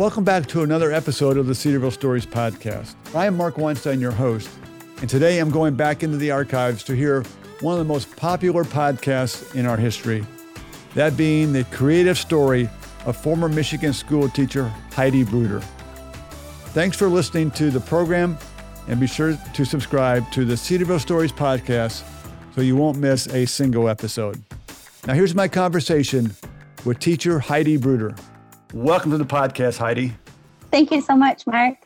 Welcome back to another episode of the Cedarville Stories podcast. I am Mark Weinstein, your host, and today I'm going back into the archives to hear one of the most popular podcasts in our history. That being the creative story of former Michigan school teacher Heidi Bruder. Thanks for listening to the program, and be sure to subscribe to the Cedarville Stories podcast so you won't miss a single episode. Now, here's my conversation with teacher Heidi Bruder. Welcome to the podcast, Heidi. Thank you so much, Mark.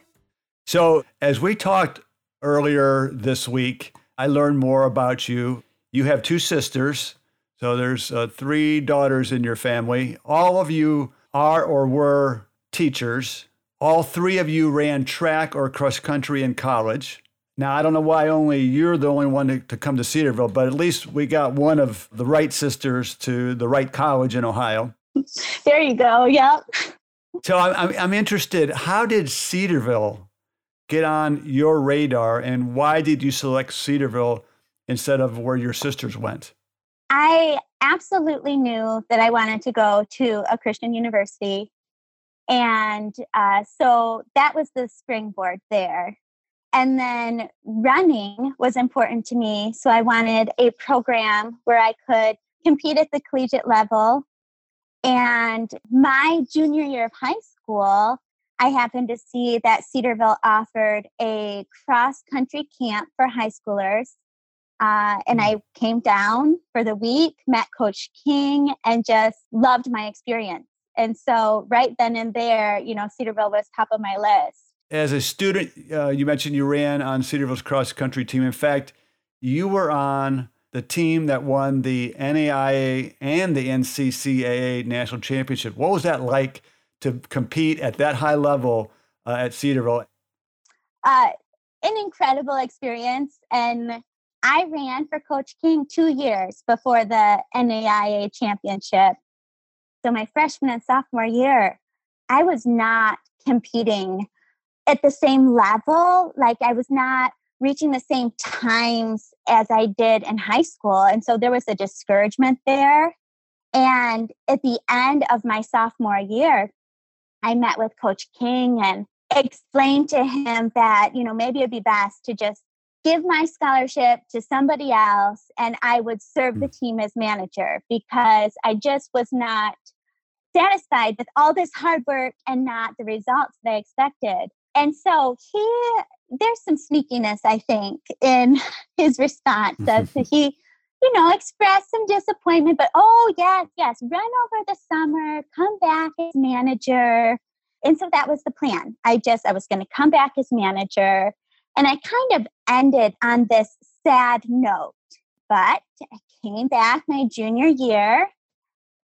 So, as we talked earlier this week, I learned more about you. You have two sisters, so there's uh, three daughters in your family. All of you are or were teachers. All three of you ran track or cross country in college. Now, I don't know why only you're the only one to, to, come to Cedarville, but at least we got one of the right sisters to the right college in Ohio. There you go. Yep. So I'm, I'm interested. How did Cedarville get on your radar, and why did you select Cedarville instead of where your sisters went? I absolutely knew that I wanted to go to a Christian university. And uh, so that was the springboard there. And then running was important to me. So I wanted a program where I could compete at the collegiate level and my junior year of high school, I happened to see that Cedarville offered a cross country camp for high schoolers. Uh, and mm. I came down for the week, met Coach King, and just loved my experience. And so, right then and there, you know, Cedarville was top of my list. As a student, uh, you mentioned you ran on Cedarville's cross country team. In fact, you were on the team that won the NAIA and the NCCAA national championship. What was that like to compete at that high level uh, at Cedarville? Uh, an incredible experience. And I ran for Coach King two years before the NAIA championship. So my freshman and sophomore year, I was not competing at the same level. Like I was not reaching the same times as I did in high school. And so there was a discouragement there. And at the end of my sophomore year, I met with Coach King and explained to him that, you know, maybe it'd be best to just give my scholarship to somebody else and I would serve the mm. team as manager because I just was not satisfied with all this hard work and not the results that I expected. And so he there's some sneakiness, I think, in his response as he, you know, expressed some disappointment, but oh, yes, yes, run over the summer, come back as manager. And so that was the plan. I just, I was going to come back as manager. And I kind of ended on this sad note, but I came back my junior year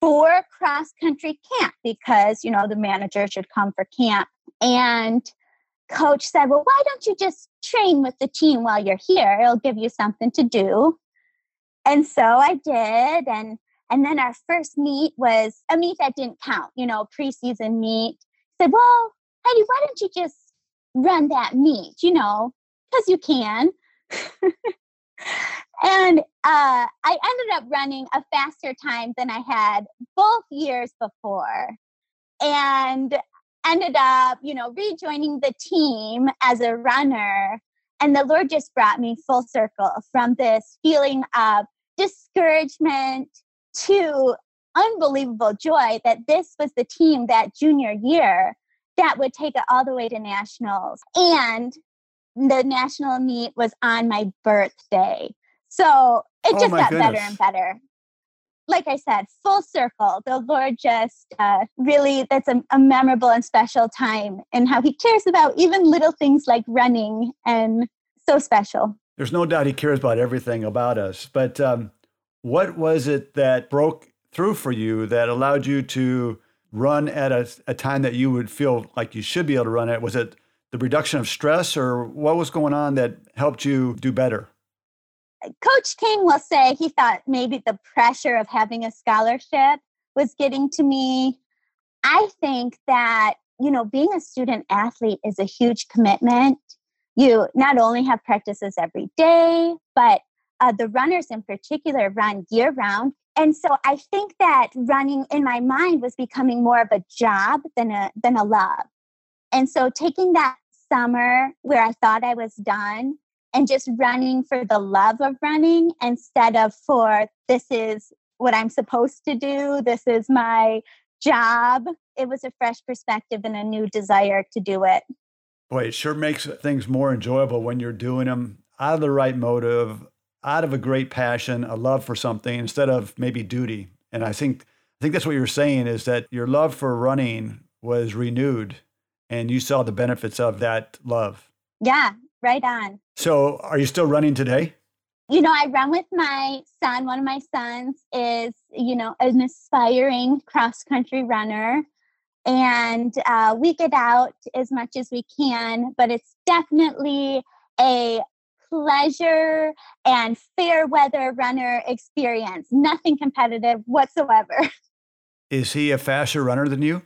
for cross country camp because, you know, the manager should come for camp. And coach said, Well, why don't you just train with the team while you're here? It'll give you something to do. And so I did. And and then our first meet was a meet that didn't count, you know, preseason meet. I said, Well, Heidi, why don't you just run that meet, you know, because you can. and uh, I ended up running a faster time than I had both years before. And ended up, you know, rejoining the team as a runner. And the Lord just brought me full circle from this feeling of discouragement to unbelievable joy that this was the team that junior year that would take it all the way to nationals. And the national meet was on my birthday. So it oh just oh got goodness. better and better like I said, full circle. The Lord just uh, really, that's a, a, memorable and special time and how He cares about even little things like running and so special. There's no doubt He cares about everything about us. But um, what was it that broke through for you that allowed you to run at a, a time that you would feel like you should be able to run at? Was it the reduction of stress or what was going on that helped you do better? Coach King will say he thought maybe the pressure of having a scholarship was getting to me. I think that, you know, being a student athlete is a huge commitment. You not only have practices every day, but uh, the runners in particular run year round and so I think that running in my mind was becoming more of a job than a than a love. And so taking that summer where I thought I was done and just running for the love of running instead of for this is what I'm supposed to do, this is my job. It was a fresh perspective and a new desire to do it. Boy, it sure makes things more enjoyable when you're doing them out of the right motive, out of a great passion, a love for something instead of maybe duty. And I think I think that's what you're saying is that your love for running was renewed and you saw the benefits of that love. Yeah, right on. So, are you still running today? You know, I run with my son. One of my sons is, you know, an aspiring cross country runner. And uh, we get out as much as we can, but it's definitely a pleasure and fair weather runner experience. Nothing competitive whatsoever. Is he a faster runner than you?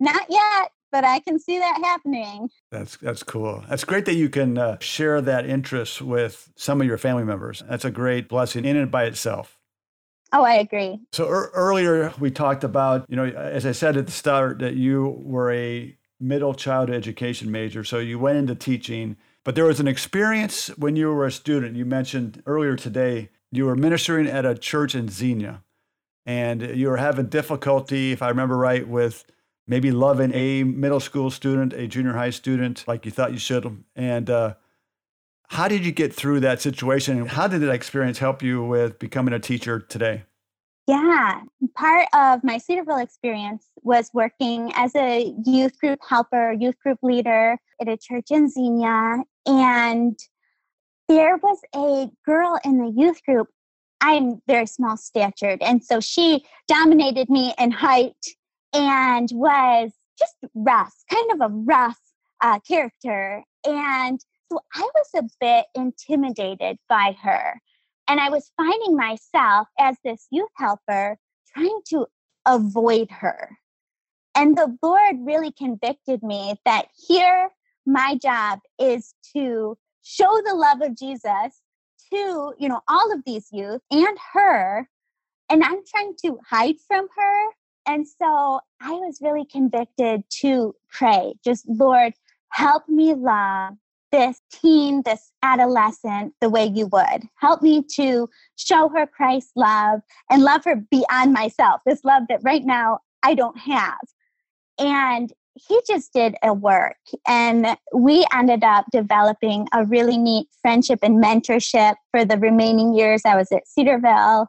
Not yet, but I can see that happening. That's that's cool. That's great that you can uh, share that interest with some of your family members. That's a great blessing in and by itself. Oh, I agree. So er- earlier we talked about, you know, as I said at the start, that you were a middle child education major. So you went into teaching but there was an experience when you were a student. You mentioned earlier today you were ministering at a church in Xenia, and you were having difficulty, if I remember right, with maybe loving a middle school student, a junior high student, like you thought you should. And uh, how did you get through that situation? And how did that experience help you with becoming a teacher today? Yeah, part of my Cedarville experience was working as a youth group helper, youth group leader at a church in Xenia. And there was a girl in the youth group. I'm very small statured. And so she dominated me in height and was just rough, kind of a rough uh, character. And so I was a bit intimidated by her. And I was finding myself as this youth helper trying to avoid her. And the Lord really convicted me that here, my job is to show the love of Jesus to, you know, all of these youth and her. And I'm trying to hide from her. And so I was really convicted to pray, just Lord, help me love this teen, this adolescent, the way you would. Help me to show her Christ's love and love her beyond myself, this love that right now I don't have. And he just did a work, and we ended up developing a really neat friendship and mentorship for the remaining years I was at Cedarville.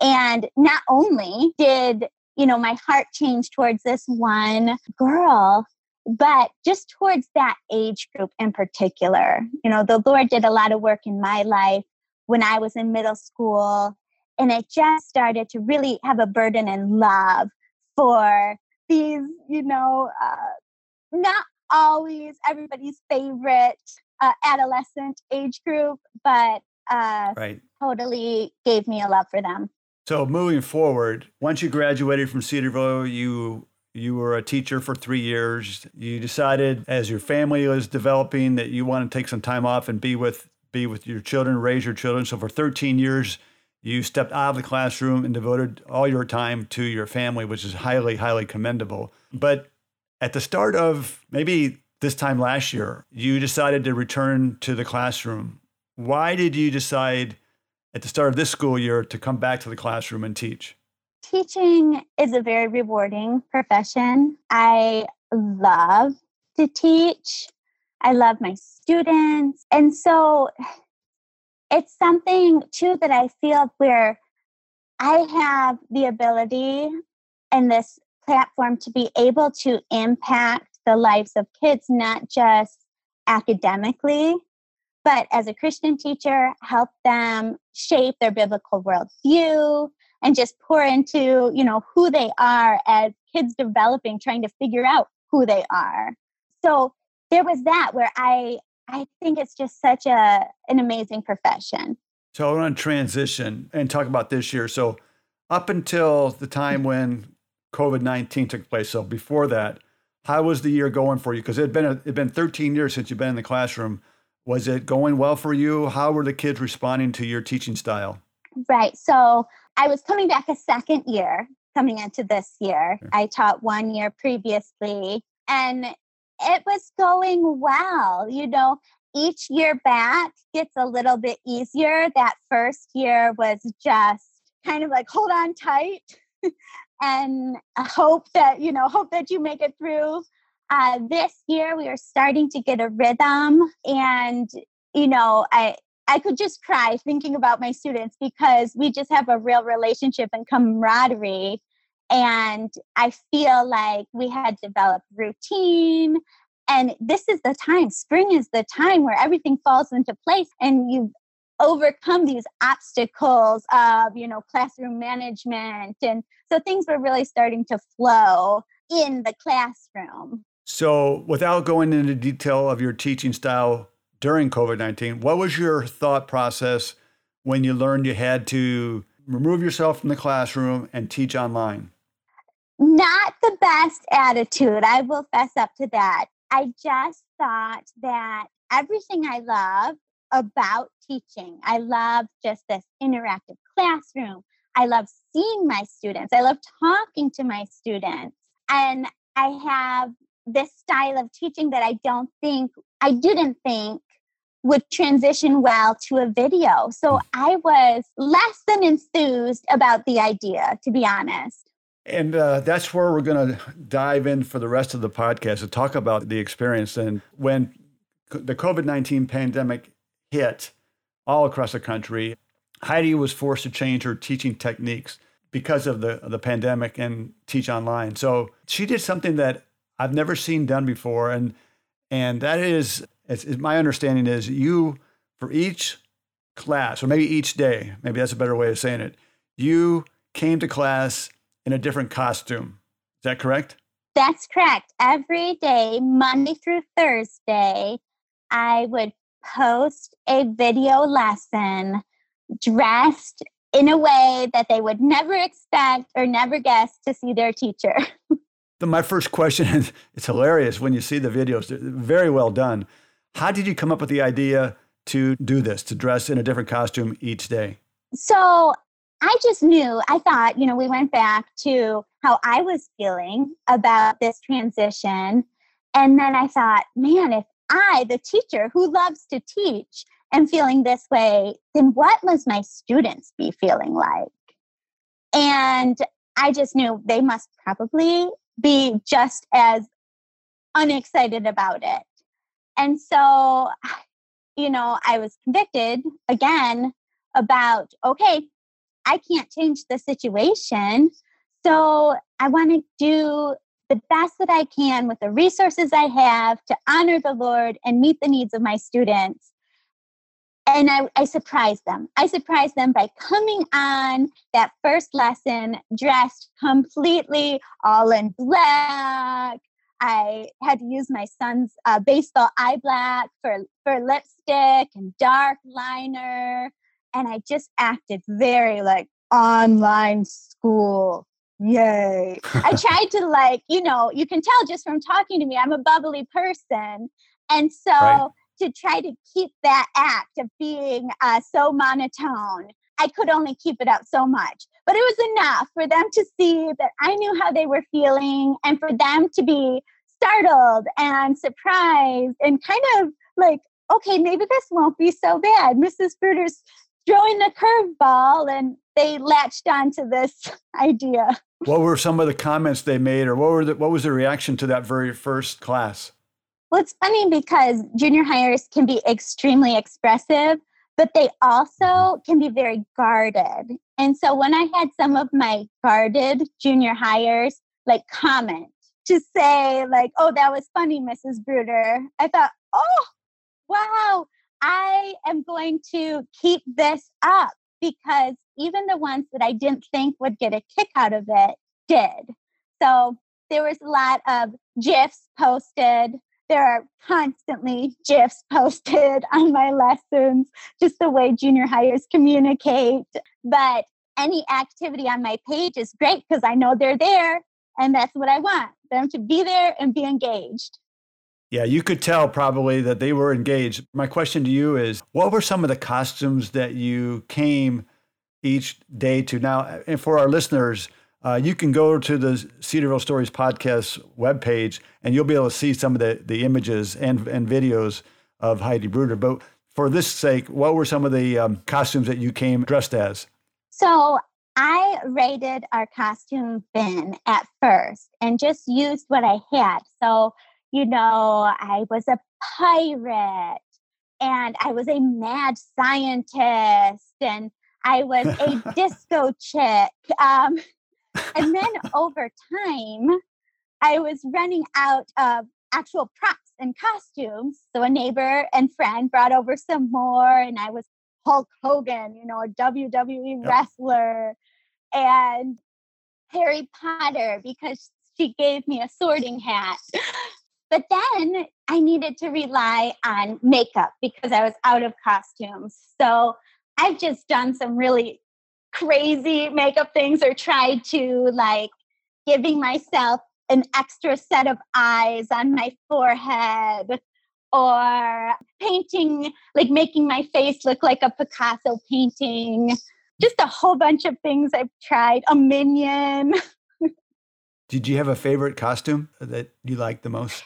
And not only did you know my heart changed towards this one girl but just towards that age group in particular you know the lord did a lot of work in my life when i was in middle school and it just started to really have a burden and love for these you know uh, not always everybody's favorite uh, adolescent age group but uh, right. totally gave me a love for them so moving forward once you graduated from cedarville you you were a teacher for three years. You decided, as your family was developing, that you want to take some time off and be with be with your children, raise your children. So for 13 years, you stepped out of the classroom and devoted all your time to your family, which is highly, highly commendable. But at the start of maybe this time last year, you decided to return to the classroom. Why did you decide at the start of this school year to come back to the classroom and teach? teaching is a very rewarding profession. I love to teach. I love my students. And so it's something too that I feel where I have the ability and this platform to be able to impact the lives of kids, not just academically, but as a Christian teacher, help them shape their biblical worldview, and just pour into you know who they are as kids developing trying to figure out who they are. So there was that where i i think it's just such a an amazing profession. So i want to transition and talk about this year. So up until the time when covid-19 took place so before that how was the year going for you? Because it had been a, it had been 13 years since you've been in the classroom was it going well for you how were the kids responding to your teaching style right so I was coming back a second year coming into this year. I taught one year previously and it was going well. You know, each year back gets a little bit easier. That first year was just kind of like hold on tight and uh, hope that, you know, hope that you make it through. Uh, this year we are starting to get a rhythm and you know i I could just cry thinking about my students because we just have a real relationship and camaraderie. And I feel like we had developed routine. And this is the time, spring is the time where everything falls into place and you overcome these obstacles of, you know, classroom management. And so things were really starting to flow in the classroom. So, without going into detail of your teaching style, during COVID 19. What was your thought process when you learned you had to remove yourself from the classroom and teach online? Not the best attitude. I will fess up to that. I just thought that everything I love about teaching, I love just this interactive classroom. I love seeing my students. I love talking to my students. And I have this style of teaching that I don't think, I didn't think would transition well to a video. So hmm. I was less than enthused about the idea, to be honest. And uh, that's where we're going to dive in for the rest of the podcast to talk about the experience. And when the COVID 19 pandemic hit all across the country, Heidi was forced to change her teaching techniques because of the, the pandemic and teach online. So she did something that I've never seen done before. And, and that is it's, it's, my understanding is you, for each class, or maybe each day, maybe that's a better way of saying it, you came to class in a different costume. Is that correct? That's correct. Every day, Monday through Thursday, I would post a video lesson dressed in a way that they would never expect or never guess to see their teacher. my first question is it's hilarious when you see the videos, very well done. How did you come up with the idea to do this, to dress in a different costume each day? So I just knew, I thought, you know, we went back to how I was feeling about this transition. And then I thought, man, if I, the teacher who loves to teach, am feeling this way, then what must my students be feeling like? And I just knew they must probably be just as unexcited about it. And so, you know, I was convicted again about, okay, I can't change the situation. So I want to do the best that I can with the resources I have to honor the Lord and meet the needs of my students. And I, I surprised them. I surprised them by coming on that first lesson dressed completely all in black, I had to use my son's uh, baseball eye black for, for lipstick and dark liner. And I just acted very like online school. Yay. I tried to, like, you know, you can tell just from talking to me, I'm a bubbly person. And so right. To try to keep that act of being uh, so monotone, I could only keep it up so much. But it was enough for them to see that I knew how they were feeling and for them to be startled and surprised and kind of like, okay, maybe this won't be so bad. Mrs. Bruder's throwing a curveball and they latched onto this idea. What were some of the comments they made or what were the, what was the reaction to that very first class? Well, it's funny because junior highers can be extremely expressive, but they also mm-hmm. can be very guarded. And so when I had some of my guarded junior highers like comment to say, like, oh, that was funny, Mrs. Bruder, I thought, oh, wow, I am going to keep this up because even the ones that I didn't think would get a kick out of it did. So there was a lot of GIFs posted. There are constantly GIFs posted on my lessons, just the way junior highers communicate. But any activity on my page is great because I know they're there and that's what I want them to be there and be engaged. Yeah, you could tell probably that they were engaged. My question to you is what were some of the costumes that you came each day to now. And for our listeners, uh, you can go to the Cedarville Stories podcast webpage and you'll be able to see some of the, the images and, and videos of Heidi Bruder. But for this sake, what were some of the um, costumes that you came dressed as? So I raided our costume bin at first and just used what I had. So, you know, I was a pirate and I was a mad scientist and I was a disco chick. Um, and then over time, I was running out of actual props and costumes. So a neighbor and friend brought over some more, and I was Hulk Hogan, you know, a WWE yep. wrestler, and Harry Potter because she gave me a sorting hat. But then I needed to rely on makeup because I was out of costumes. So I've just done some really crazy makeup things or tried to like giving myself an extra set of eyes on my forehead or painting, like making my face look like a Picasso painting. Just a whole bunch of things I've tried. A minion. Did you have a favorite costume that you liked the most?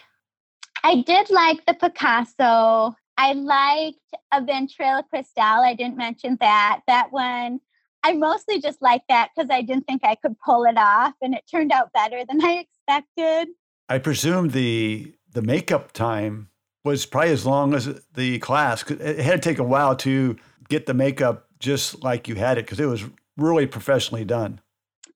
I did like the Picasso. I liked a ventriloquist doll. I didn't mention that. That one, I mostly just liked that because I didn't think I could pull it off, and it turned out better than I expected. I presume the the makeup time was probably as long as the class. It had to take a while to get the makeup just like you had it because it was really professionally done.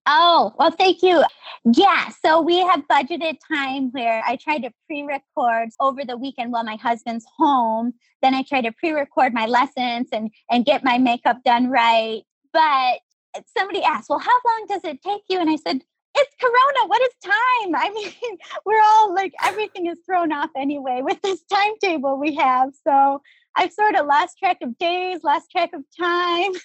Oh, well, thank you. Yeah, so we have budgeted time where I try to pre record over the weekend while my husband's home. Then I try to pre record my lessons and, and get my makeup done right. But somebody asked, Well, how long does it take you? And I said, It's Corona. What is time? I mean, we're all like, everything is thrown off anyway with this timetable we have. So I've sort of lost track of days, lost track of time.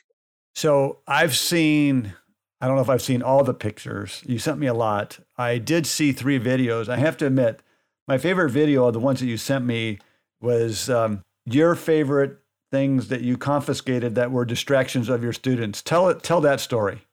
So I've seen I don't know if I've seen all the pictures. You sent me a lot. I did see three videos. I have to admit, my favorite video of the ones that you sent me was um, your favorite things that you confiscated that were distractions of your students. Tell it. Tell that story.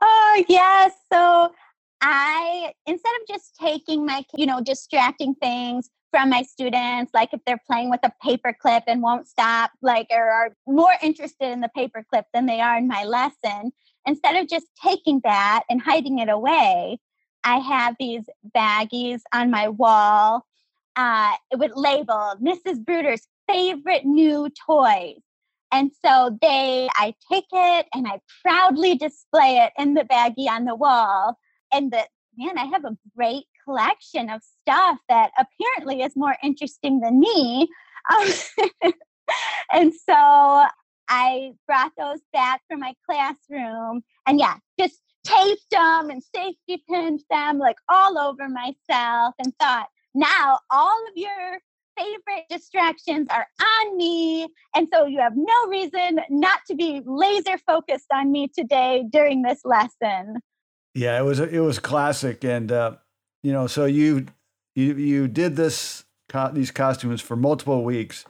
Oh yes. So I instead of just taking my you know distracting things from my students, like if they're playing with a paper clip and won't stop, like or are more interested in the paper clip than they are in my lesson instead of just taking that and hiding it away, I have these baggies on my wall uh, with labeled Mrs. Bruder's favorite new toys. And so they, I take it and I proudly display it in the baggie on the wall. And the man, I have a great collection of stuff that apparently is more interesting than me. Um, and so I brought those back from my classroom and yeah, just taped them and safety pinned them like all over myself and thought, now all of your favorite distractions are on me. And so you have no reason not to be laser focused on me today during this lesson. Yeah, it was it was classic, and uh, you know, so you you you did this these costumes for multiple weeks,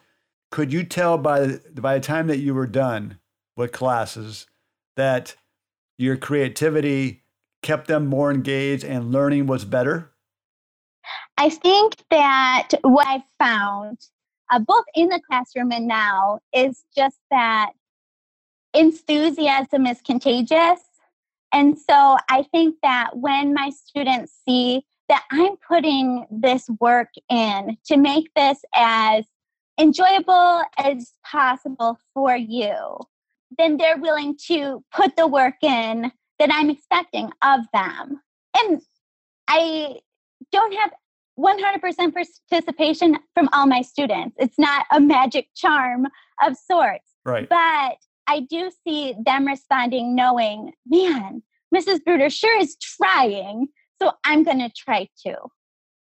could you tell by by the time that you were done with classes that your creativity kept them more engaged and learning was better? I think that what I found, uh, both in the classroom and now, is just that enthusiasm is contagious. And so I think that when my students see that I'm putting this work in to make this as enjoyable as possible for you, then they're willing to put the work in that I'm expecting of them. And I don't have 100% participation from all my students. It's not a magic charm of sorts. Right. But I do see them responding knowing, man, Mrs. Bruder sure is trying. So I'm going to try too.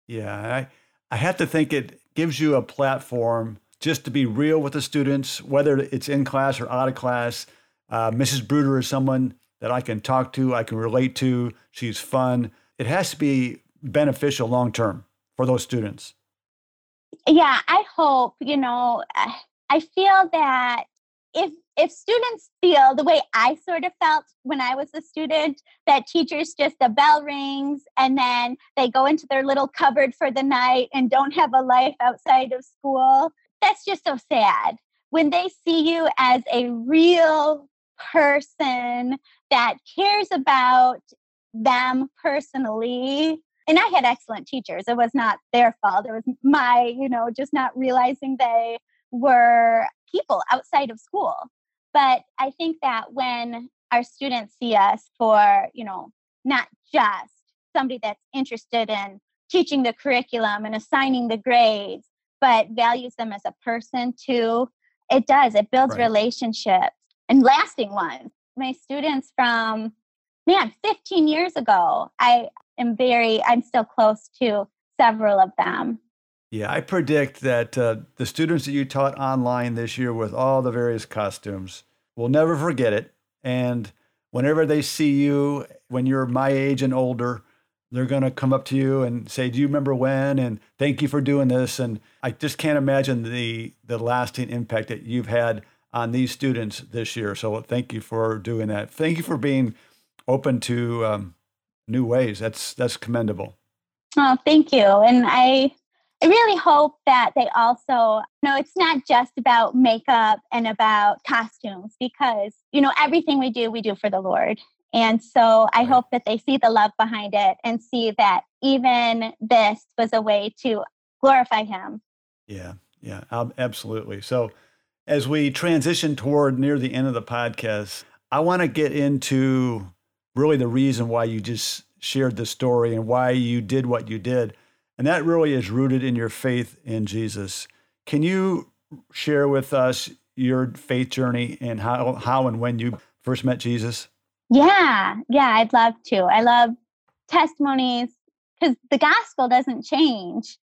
Yeah. I, I have to think it gives you a platform just to be real with the students, whether it's in class or out of class. Uh, Mrs. Bruder is someone that I can talk to, I can relate to. She's fun. It has to be beneficial long term for those students. Yeah, I hope, you know, uh, I feel that if if students feel the way I sort of felt when I was a student, that teachers just the bell rings and then they go into their little cupboard for the night and don't have a life outside of school, that's just so sad. When they see you as a real person that cares about them personally, and I had excellent teachers. It was not their fault. It was my, you know, just not realizing they were people outside of school. But I think that when our students see us for, you know, not just somebody that's interested in teaching the curriculum and assigning the grades, but values them as a person too, it does. It builds right. relationships and lasting ones. My students from, man, 15 years ago, I am very, I'm still close to several of them. Yeah, I predict that uh, the students that you taught online this year with all the various costumes will never forget it. And whenever they see you, when you're my age and older, they're going to come up to you and say, "Do you remember when?" and "Thank you for doing this." And I just can't imagine the the lasting impact that you've had on these students this year. So thank you for doing that. Thank you for being open to um, new ways. That's that's commendable. Oh, thank you. And I I really hope that they also you know it's not just about makeup and about costumes because you know everything we do we do for the Lord. And so I right. hope that they see the love behind it and see that even this was a way to glorify him. Yeah, yeah, absolutely. So as we transition toward near the end of the podcast, I want to get into really the reason why you just shared the story and why you did what you did. And that really is rooted in your faith in Jesus. Can you share with us your faith journey and how, how and when you first met Jesus? Yeah, yeah, I'd love to. I love testimonies because the gospel doesn't change,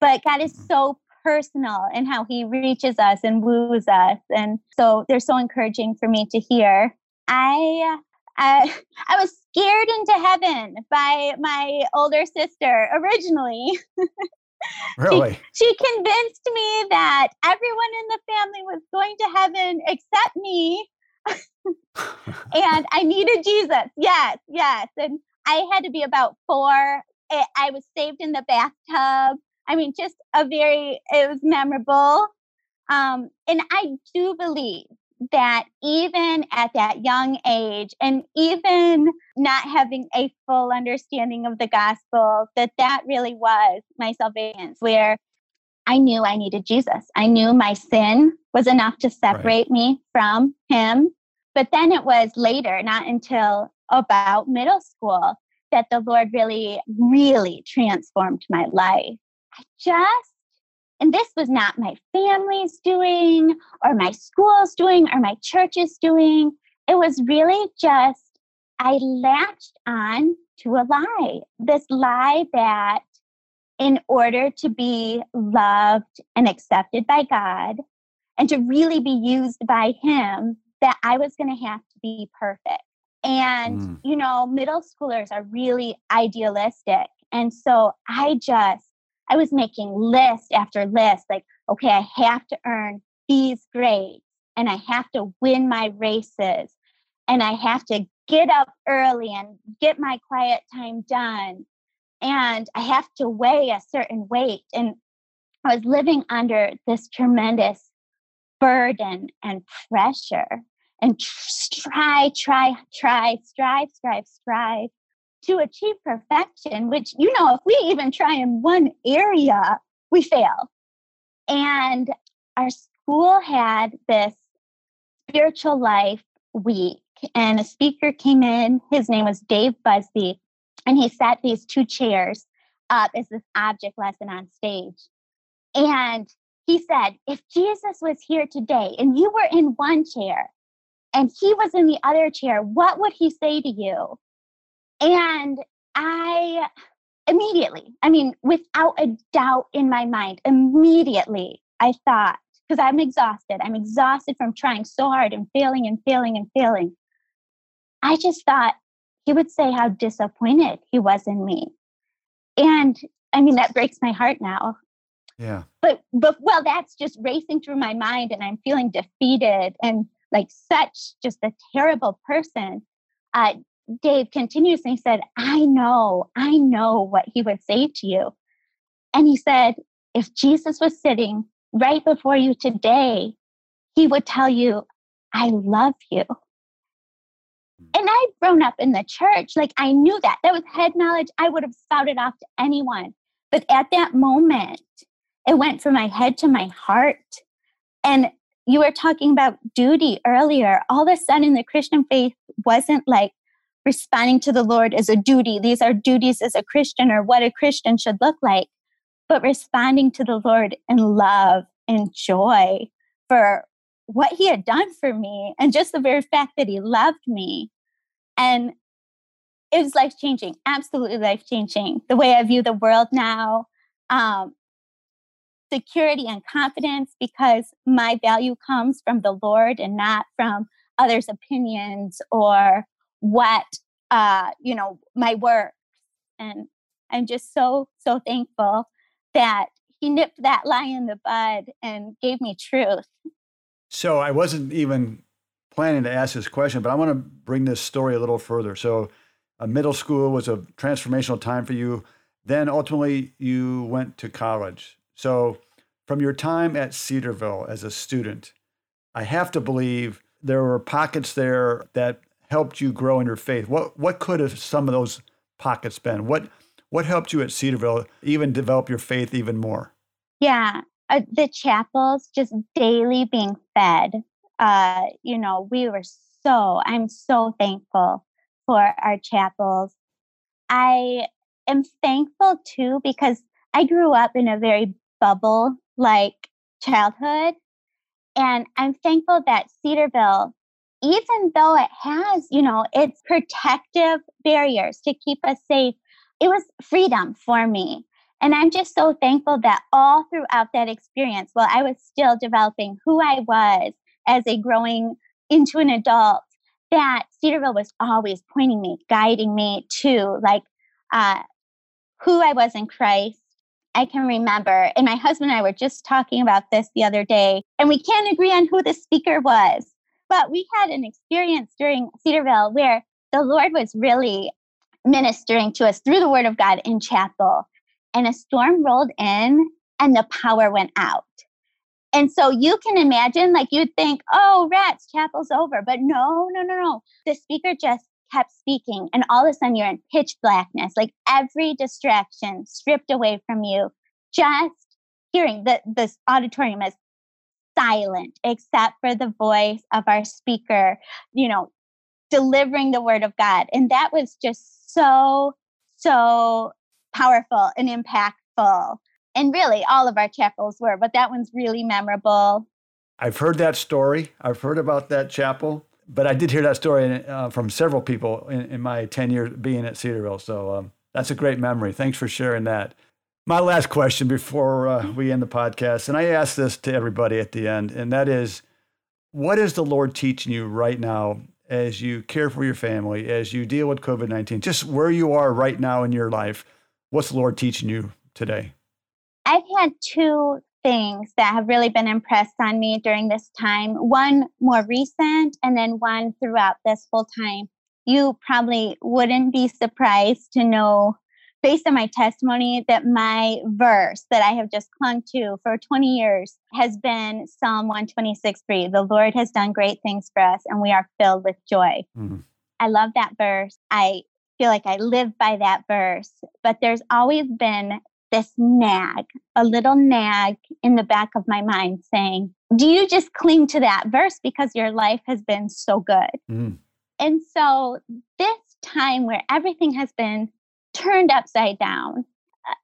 but God is mm-hmm. so personal in how he reaches us and woos us. And so they're so encouraging for me to hear. I I, I was scared into heaven by my older sister originally. Really? she, she, convinced me that everyone in the family was going to heaven except me. and I needed Jesus. Yes, yes. And I had to be about four. I was saved in the bathtub. I mean, just a very, it was memorable. Um, and I do believe that even at that young age and even not having a full understanding of the gospel that that really was my salvation where i knew i needed jesus. I knew my sin was enough to separate right. me from him. But then it was later not until about middle school that the lord really really transformed my life. I just and this was not my family's doing, or my school's doing, or my church's doing. It was really just, I latched on to a lie. This lie that in order to be loved and accepted by God and to really be used by Him, that I was going to have to be perfect. And, mm. you know, middle schoolers are really idealistic. And so I just I was making list after list, like, okay, I have to earn these grades and I have to win my races and I have to get up early and get my quiet time done. And I have to weigh a certain weight. And I was living under this tremendous burden and pressure and try, try, try, strive, strive, strive to achieve perfection, which, you know, if we even try in one area, we fail. And our school had this spiritual life week, and a speaker came in. His name was Dave Busby, and he set these two chairs up as this object lesson on stage. And he said, if Jesus was here today and you were in one chair and he was in the other chair, what would he say to you? And I immediately, I mean, without a doubt in my mind, immediately I thought, because I'm exhausted, I'm exhausted from trying so hard and failing and failing and failing. I just thought he would say how disappointed he was in me. And I mean, that breaks my heart now. Yeah. But, but, well, that's just racing through my mind and I'm feeling defeated. And like such just a terrible person. Uh, Dave continuously said, I know, I know what he would say to you. And he said, if Jesus was sitting right before you today, he would tell you, I love you. Hmm. And I'd grown up in the church. Like I knew that. That was head knowledge. I would have spouted off to anyone. But at that moment, it went from my head to my heart. And you were talking about duty earlier. All of a sudden, the Christian faith wasn't like responding to the Lord is a duty. These are duties as a Christian or what a Christian should look like, but responding to the Lord in love and joy for what he had done for me and just the very fact that he loved me. And it was life changing, absolutely life changing. The way I view the world now, um, security and confidence because my value comes from the Lord and not from others' opinions or what uh, you know my work. And I'm just so so thankful that he nipped that lie in the bud and gave me truth. So I wasn't even planning to ask this question, but I want to bring this story a little further. So, a middle school was a transformational time for you. Then ultimately, you went to college. So, from your time at Cedarville as a student, I have to believe there were pockets there that helped you grow in your faith. What what could have some of those pockets been? What what helped you at Cedarville even develop your faith even more? Yeah, uh, the chapels just daily being fed. Uh, you know, we were so, I'm so thankful for our chapels. I am thankful too because I grew up in a very bubble like childhood. And I'm thankful that Cedarville, even though it has, you know, its protective barriers to keep us safe, it was freedom for me. And I'm just so thankful that all throughout that experience, while I was still developing who I was as a growing into an adult, that Cedarville was always pointing me, guiding me to like uh, who I was in Christ. I can remember, and my husband and I were just talking about this the other day, and we can't agree on who the speaker was. But we had an experience during Cedarville where the Lord was really ministering to us through the Word of God in chapel and a storm rolled in and the power went out. And so you can imagine, like you'd think, oh, rats, chapel's over. But no, no, no, no. The speaker just kept speaking, and all of a sudden you're in pitch blackness, like every distraction stripped away from you. Just hearing that this auditorium is silent except for the voice of our speaker, you know, delivering the word of God. And that was just so, so powerful and impactful. And really, all of our chapels were, but that one's really memorable. I've heard that story. I've heard about that chapel, but I did hear that story uh, from several people in, in, my 10 years being at Cedarville. So um, that's a great memory. Thanks for sharing that. My last question before uh, we end the podcast, and I ask this to everybody at the end, and that is what is the Lord teaching you right now as you care for your family, as you deal with COVID 19, just where you are right now in your life? What's the Lord teaching you today? I've had two things that have really been impressed on me during this time one more recent, and then one throughout this whole time. You probably wouldn't be surprised to know, based on my testimony, that my verse that I have just clung to for 20 years has been Psalm 126 3. The Lord has done great things for us, and we are filled with joy. Mm-hmm. I love that verse. I feel like I live by that verse, but there's always been this nag, a little nag in the back of my mind saying, Do you just cling to that verse because your life has been so good? Mm. And so, this time where everything has been turned upside down, uh,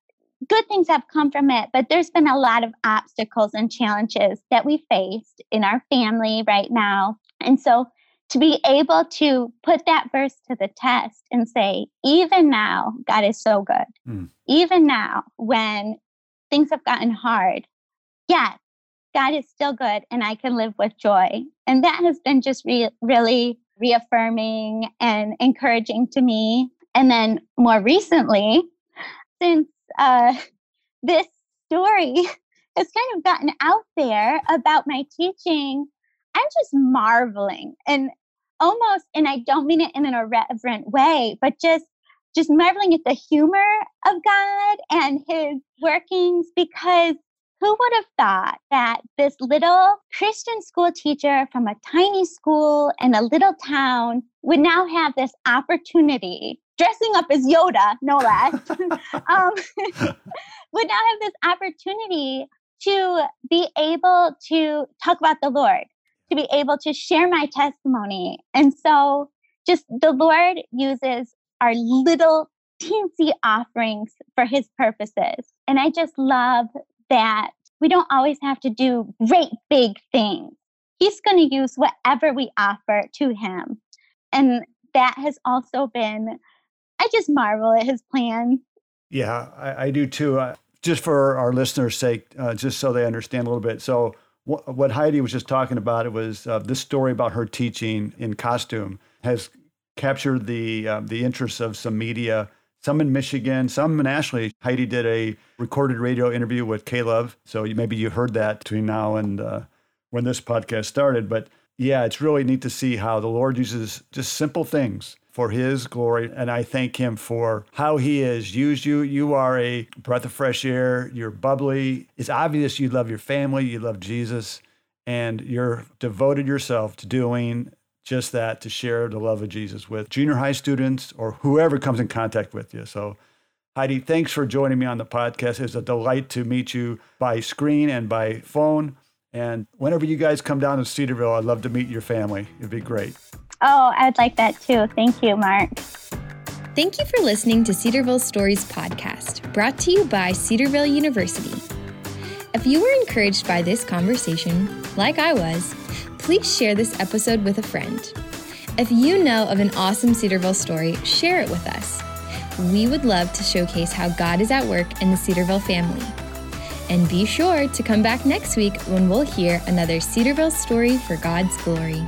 good things have come from it, but there's been a lot of obstacles and challenges that we faced in our family right now. And so, to be able to put that verse to the test and say, even now, God is so good. Mm. Even now, when things have gotten hard, yes, God is still good and I can live with joy. And that has been just re- really reaffirming and encouraging to me. And then more recently, since uh, this story has kind of gotten out there about my teaching I'm just marveling and almost, and I don't mean it in an irreverent way, but just just marveling at the humor of God and his workings because who would have thought that this little Christian school teacher from a tiny school in a little town would now have this opportunity, dressing up as Yoda, no less, um, would now have this opportunity to be able to talk about the Lord, to be able to share my testimony. And so, just the Lord uses our little teensy offerings for his purposes. And I just love that we don't always have to do great big things. He's going to use whatever we offer to him. And that has also been, I just marvel at his plan. Yeah, I, I do too. Uh, just for our listeners' sake, uh, just so they understand a little bit. So, wh- what Heidi was just talking about it was uh, this story about her teaching in costume has captured the uh, the interest of some media, some in Michigan, some nationally. Heidi did a recorded radio interview with Caleb, so you, maybe you heard that between now and uh, when this podcast started. But yeah, it's really neat to see how the Lord uses just simple things for his glory. And I thank him for how he has used you. You are a breath of fresh air. You're bubbly. It's obvious you love your family, you love Jesus, and you're devoted yourself to doing just that to share the love of Jesus with junior high students or whoever comes in contact with you. So, Heidi, thanks for joining me on the podcast. It's a delight to meet you by screen and by phone. And whenever you guys come down to Cedarville, I'd love to meet your family. It'd be great. Oh, I'd like that too. Thank you, Mark. Thank you for listening to Cedarville Stories podcast, brought to you by Cedarville University. If you were encouraged by this conversation, like I was, please share this episode with a friend. If you know of an awesome Cedarville story, share it with us. We would love to showcase how God is at work in the Cedarville family. And be sure to come back next week when we'll hear another Cedarville story for God's glory.